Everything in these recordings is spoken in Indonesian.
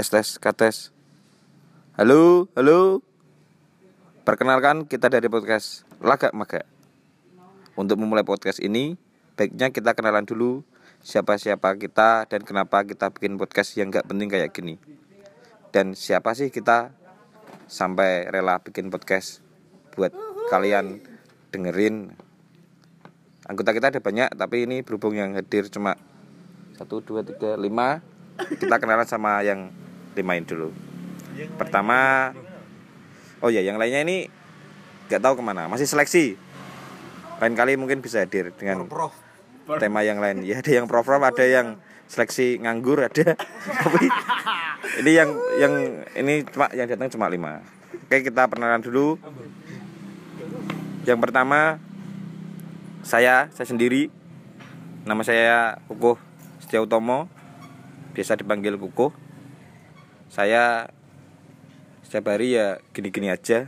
tes tes kates halo halo. Perkenalkan kita dari podcast lagak maga untuk memulai podcast ini baiknya kita kenalan dulu siapa siapa kita dan kenapa kita bikin podcast yang gak penting kayak gini. Dan siapa sih kita sampai rela bikin podcast buat kalian dengerin? Anggota kita ada banyak tapi ini berhubung yang hadir cuma satu dua tiga lima. Kita kenalan sama yang limain dulu. Pertama oh ya yang lainnya ini nggak tahu ke mana masih seleksi. Lain kali mungkin bisa hadir dengan tema yang lain. Ya ada yang prof prof ada yang seleksi nganggur ada. Tapi ini yang yang ini cuma yang datang cuma lima. Oke kita perkenalan dulu. Yang pertama saya saya sendiri. Nama saya Kukuh Setiautomo. Biasa dipanggil Kukuh saya setiap hari ya gini-gini aja.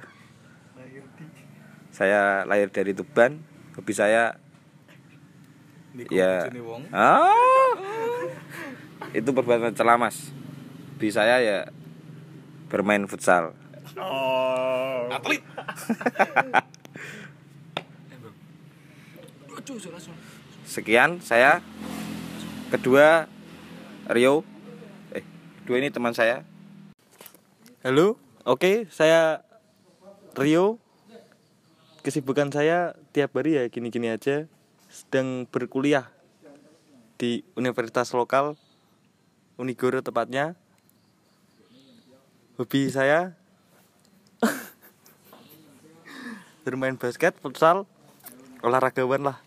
Saya lahir dari Tuban hobi saya ya ah! Itu perbuatan celah mas. Hobi saya ya bermain futsal. Oh. Atlet. sekian saya. Kedua Rio. Eh kedua ini teman saya Halo. Oke, saya Rio. Kesibukan saya tiap hari ya gini-gini aja. Sedang berkuliah di universitas lokal Unigoro tepatnya. Hobi saya bermain basket, futsal, olahragawan lah.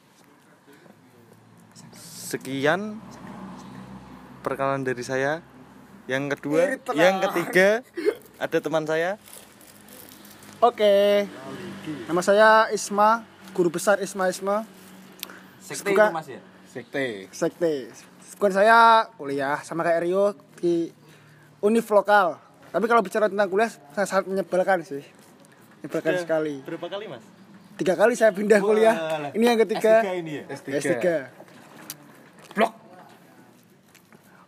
Sekian perkenalan dari saya. Yang kedua, yang ketiga ada teman saya. Oke. Nama saya Isma, guru besar Isma Isma. sekte Bukan- itu mas ya Sekte. Sekte. Bukan saya kuliah sama kayak Rio di univ lokal. Tapi kalau bicara tentang kuliah sangat, sangat menyebalkan sih. Menyebalkan sekali. Berapa kali, Mas? Tiga kali saya pindah kuliah. Ini yang ketiga. ini ya? S3. Blok.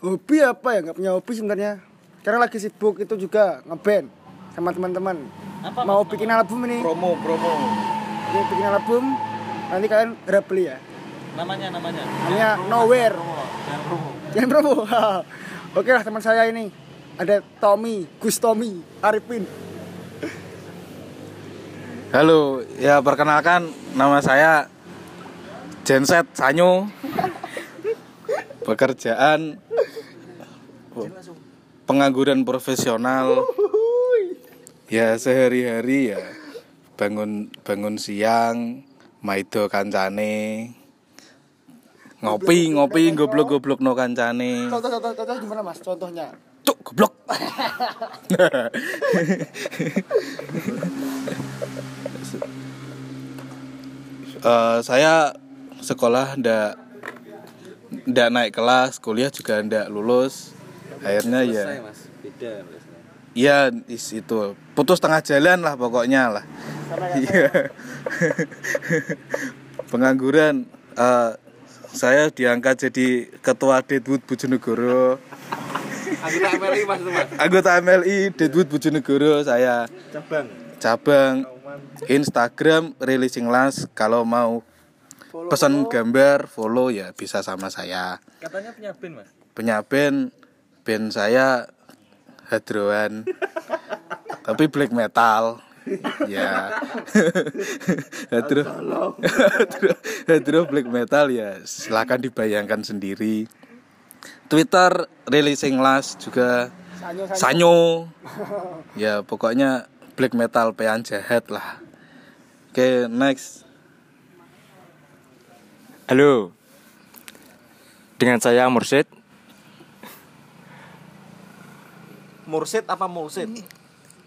Hobi apa ya? Nggak punya hobi sebenarnya. Karena lagi sibuk itu juga ngeband sama teman-teman. Mau bikin album ini. Promo, promo. Ini bikin album. Nanti kalian harap beli ya. Namanya, namanya. Namanya Nowhere. Dan promo. Jangan promo. Oke lah teman saya ini. Ada Tommy, Gus Tommy, Arifin. Halo, ya perkenalkan nama saya Genset Sanyo. Pekerjaan pengangguran profesional. Ya sehari-hari ya bangun bangun siang, maido kancane. Ngopi, ngopi goblok-goblok no kancane. Contoh, contoh, contoh gimana mas? Contohnya. Cuk, goblok. Eh, saya sekolah ndak ndak naik kelas, kuliah juga ndak lulus. Akhirnya ya. mas. Beda Iya, itu. Putus tengah jalan lah pokoknya lah. Iya. Pengangguran eh, saya diangkat jadi ketua Deadwood Bojonegoro. anggota MLI mas itu mas. Anggota MLI Deadwood Bojonegoro saya. Cabang. cabang. Instagram releasing last kalau mau pesan gambar follow ya bisa sama saya. Katanya punya band, Mas. punya band band saya hadroan. Tapi black metal. Ya. Hadro hadro, black metal ya. Silahkan dibayangkan sendiri. Twitter releasing last juga Sanyo, Sanyo. Sanyo. Ya pokoknya black metal pean jahat lah. Oke next. Halo. Dengan saya Mursid. Mursid apa Mursid?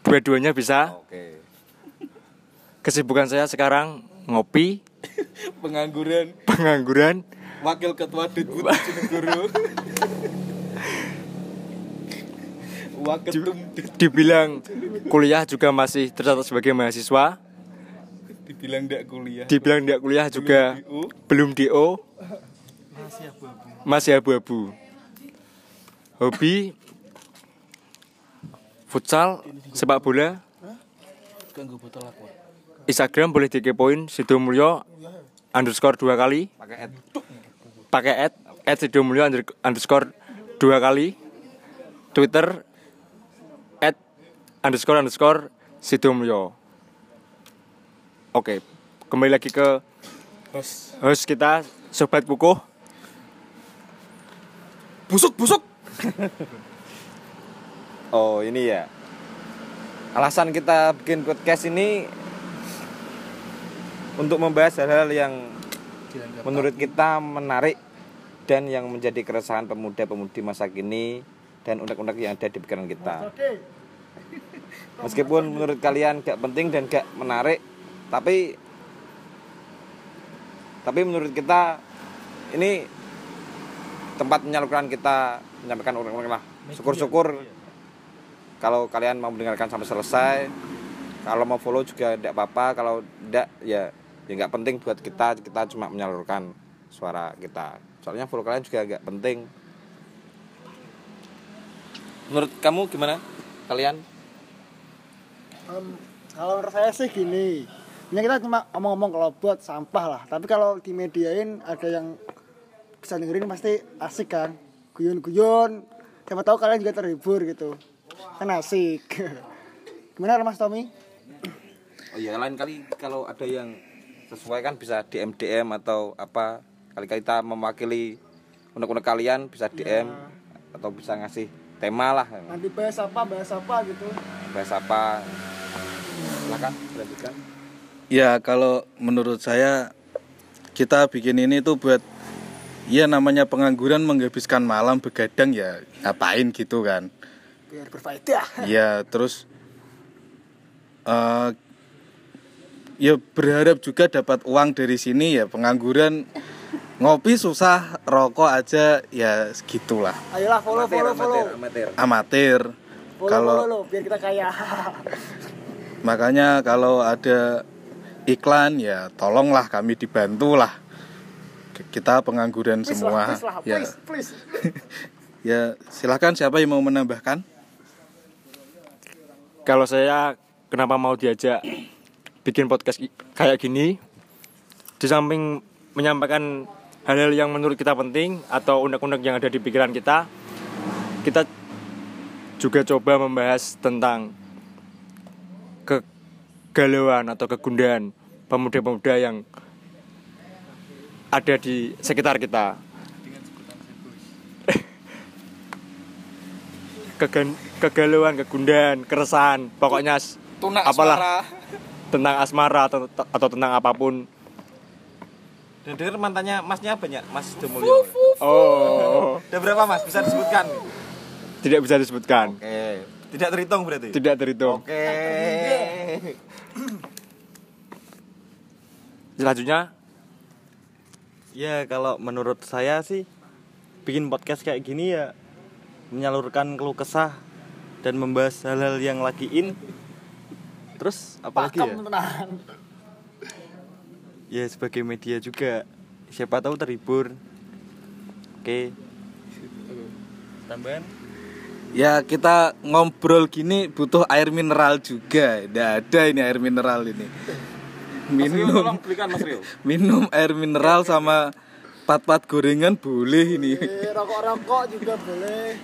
Dua-duanya bisa. oke. Kesibukan saya sekarang ngopi, pengangguran. Pengangguran, wakil ketua Deadwood Bojonegoro waketum dibilang kuliah juga masih tercatat sebagai mahasiswa, dibilang ndak kuliah. Dibilang tidak kuliah juga belum DO, masih abu-abu. Hobi futsal, sepak bola. Instagram boleh dikepoin Sido Mulyo underscore dua kali Pakai ad. pakai at at Sido Mulyo under- underscore dua kali Twitter at underscore underscore Sido Mulyo Oke kembali lagi ke host kita Sobat Kukuh Busuk, busuk. Oh ini ya. Alasan kita bikin podcast ini Untuk membahas hal-hal yang Menurut kita menarik Dan yang menjadi keresahan pemuda-pemudi masa kini Dan unek-unek yang ada di pikiran kita. Meskipun menurut kalian gak penting dan gak menarik Tapi Tapi menurut kita Ini Tempat menyalurkan kita Menyampaikan unek-unek lah. Syukur-syukur Kalau kalian mau mendengarkan sampai selesai Kalau mau follow juga tidak apa-apa Kalau tidak ya Ya nggak penting buat kita Kita cuma menyalurkan suara kita Soalnya follow kalian juga gak penting Menurut kamu gimana? Kalian? Em, kalau menurut saya sih gini. Ini kita cuma ngomong-ngomong kalau buat sampah lah. Tapi kalau di mediain ada yang bisa dengerin pasti asik kan. Guyon-guyon. Siapa tahu kalian juga terhibur gitu. Kan asik. Gimana Mas Tommy? Oh iya lain kali kalau ada yang sesuai kan bisa DM DM atau apa kali kita mewakili unek-unek kalian bisa DM atau bisa ngasih tema lah Nanti bahas apa, bahas apa gitu. bahas apa silakan lanjutkan Ya kalau menurut saya kita bikin ini tuh buat ya namanya pengangguran menghabiskan malam begadang ya ngapain gitu kan. Biar berfaedah. Ya terus eh ya berharap juga dapat uang dari sini ya pengangguran ngopi susah rokok aja ya segitulah Ayolah follow, amatir follow, follow. amatir amatir amatir Follow, kalau follow, lo, biar kita kaya. makanya kalau ada iklan ya tolonglah kami dibantu lah kita pengangguran Please semua lah, please lah, ya please, please. ya silakan siapa yang mau menambahkan Kalau saya kenapa mau diajak bikin podcast kayak gini Di samping menyampaikan hal-hal yang menurut kita penting Atau unek-unek yang ada di pikiran kita Kita juga coba membahas tentang kegalauan atau kegundahan pemuda-pemuda yang ada di sekitar kita. Kegan, kegalauan, kegundahan, keresahan, pokoknya s- apalah. tentang asmara atau, atau tentang apa pun. dan denger mantannya masnya banyak mas Demulyo Oh, udah berapa mas? Bisa disebutkan? Tidak bisa disebutkan. oke. Tidak terhitung berarti? Tidak terhitung. oke. Selanjutnya, Ya kalau menurut saya sih bikin podcast kayak gini ya menyalurkan keluh kesah dan membahas hal-hal yang lagi in. Terus apalagi ya? Ya sebagai media juga siapa tahu terhibur. Oke. Tambahan? ya kita ngobrol gini butuh air mineral juga tidak ada ini air mineral ini Mas Rio minum tolong belikan mas Rio minum air mineral sama pat-pat gorengan boleh ini Rokok-rokok juga boleh.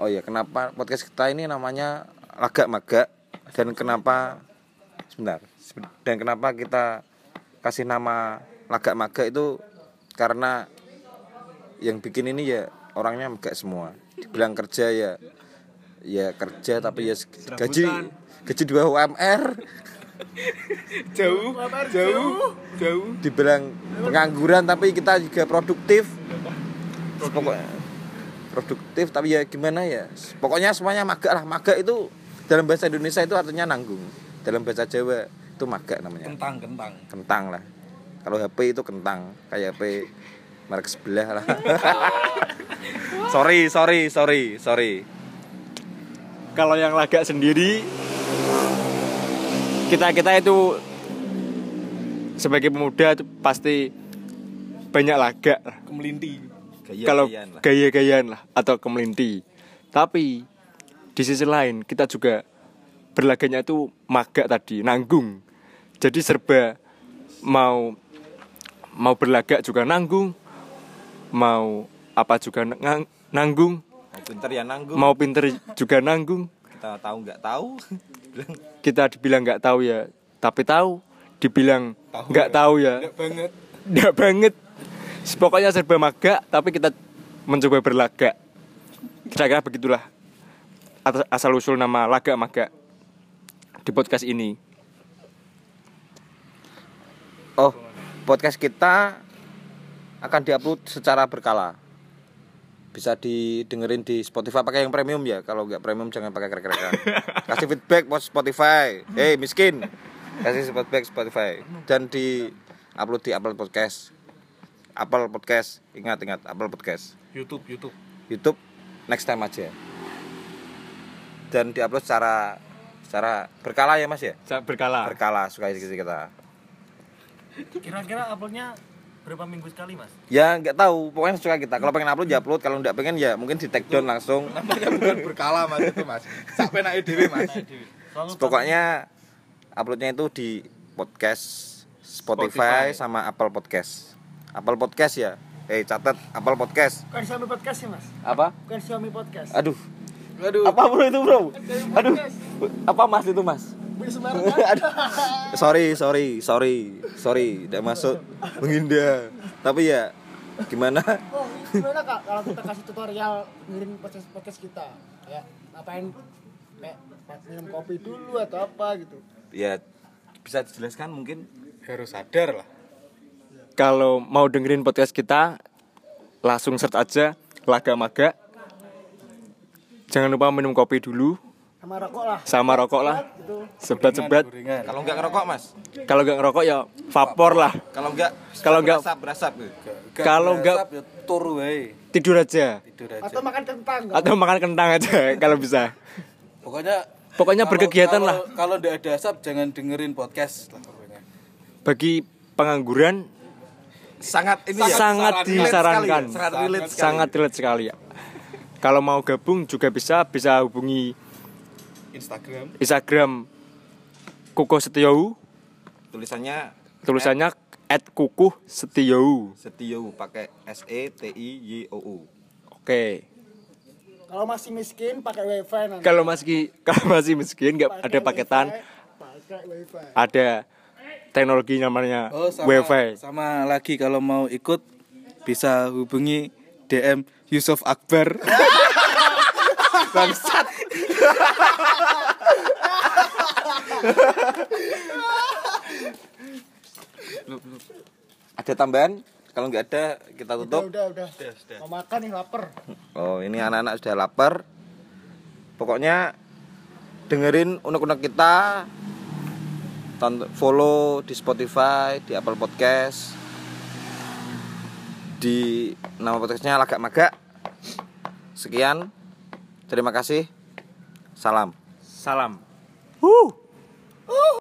Oh iya, kenapa podcast kita ini namanya Lagak Maga dan kenapa sebentar. seben- Dan kenapa kita kasih nama Lagak Maga itu karena yang bikin ini ya orangnya megak semua. Dibilang kerja ya ya kerja tapi ya gaji gaji 2 UMR. Jauh jauh jauh. Dibilang pengangguran tapi kita juga produktif. Pokoknya produktif tapi ya gimana ya? Pokoknya semuanya maga lah. Maga itu dalam bahasa Indonesia itu artinya nanggung. Dalam bahasa Jawa itu maga namanya. Kentang kentang. Kentang lah. Kalau HP itu kentang. Kayak HP merek sebelah lah. Sorry sorry sorry sorry. Kalau yang lagak sendiri, kita kita itu sebagai pemuda itu pasti banyak lagak lah. kemelinti kalau Gaya-gayaan lah. gaya-gayaan lah atau kemelinti tapi di sisi lain kita juga berlaganya itu maga tadi nanggung jadi serba mau mau berlagak juga nanggung mau apa juga nang- nanggung Mau pinter ya nanggung. mau pinter juga nanggung kita tahu nggak tahu. Bilang, kita dibilang nggak tahu ya tapi tahu. Dibilang nggak tahu ya. Banget. Nggak banget. Pokoknya serba maga tapi kita mencoba berlagak. Kira-kira begitulah. Atas- asal usul nama laga maga di podcast ini. Oh, podcast kita akan diupload secara berkala. Bisa didengerin di Spotify pakai yang premium ya. Kalau nggak premium jangan pakai krek-krekan. Kasih feedback buat Spotify. Hei miskin. Kasih feedback Spotify dan di upload di Apple Podcast. Apple Podcast. Ingat ingat Apple Podcast. YouTube YouTube YouTube next time aja. Dan diupload secara secara berkala ya Mas ya? berkala Berkala suka kita. Kira-kira uploadnya berapa minggu sekali mas? Ya nggak tahu, pokoknya suka kita. Kalau pengen upload ya upload, kalau nggak pengen ya mungkin di take down langsung. namanya bukan berkala mas itu mas sampai naik dewe mas Pokoknya uploadnya itu di podcast Spotify, Spotify. sama Apple Podcast. Apple Podcast ya. Eh catat Apple Podcast. Bukan Xiaomi podcast ya mas? Apa? Bukan Xiaomi podcast. Aduh, aduh apa bro itu bro? Aduh, apa mas itu mas? Kan? sorry, sorry, sorry, sorry, tidak masuk menghindar. Tapi ya gimana? Oh, gimana kak kalau kita kasih tutorial ngirim podcast podcast kita? Kayak ngapain? Kayak minum kopi dulu atau apa gitu? Ya bisa dijelaskan mungkin harus sadar lah kalau mau dengerin podcast kita langsung search aja laga maga jangan lupa minum kopi dulu Sama rokok lah. sama rokok lah Gitu. sebat-sebat Gorengan. kalau nggak ngerokok mas, kalau nggak ngerokok ya vapor lah kalau nggak Kalau nggak- berasap gitu. Gak Kalau nggak- ya tur tidur aja tidur aja Atau makan kentang. atau makan kentang aja kalau bisa pokoknya Pokoknya kalau- berkegiatan kalau- lah. kalau nggak ada asap jangan dengerin podcast lah pokoknya bagi pengangguran Sangat ini ya, sangat ya, disarankan sangat relate sekali. sangat relate sekali ya kalau mau gabung juga bisa bisa hubungi Instagram. Instagram. Kukuh Setiou tulisannya tulisannya at kukuh Setiou Setio pakai S E T I Y O U. oke. Kalau masih miskin pakai wifi nanti. kalau masih kalau masih miskin nggak ada paketan. Wifi, Pakai wifi. ada teknologi namanya oh sama wifi. sama lagi kalau mau ikut bisa hubungi DM Yusuf Akbar Bangsat. ada tambahan? Kalau nggak ada kita Udah, tutup. udah, udah. Mau makan nih lapar. Oh ini anak-anak sudah lapar. Pokoknya dengerin unek-unek kita. Follow di Spotify, di Apple Podcast, di nama podcastnya Lagak Magak. Sekian, terima kasih. Salam. salam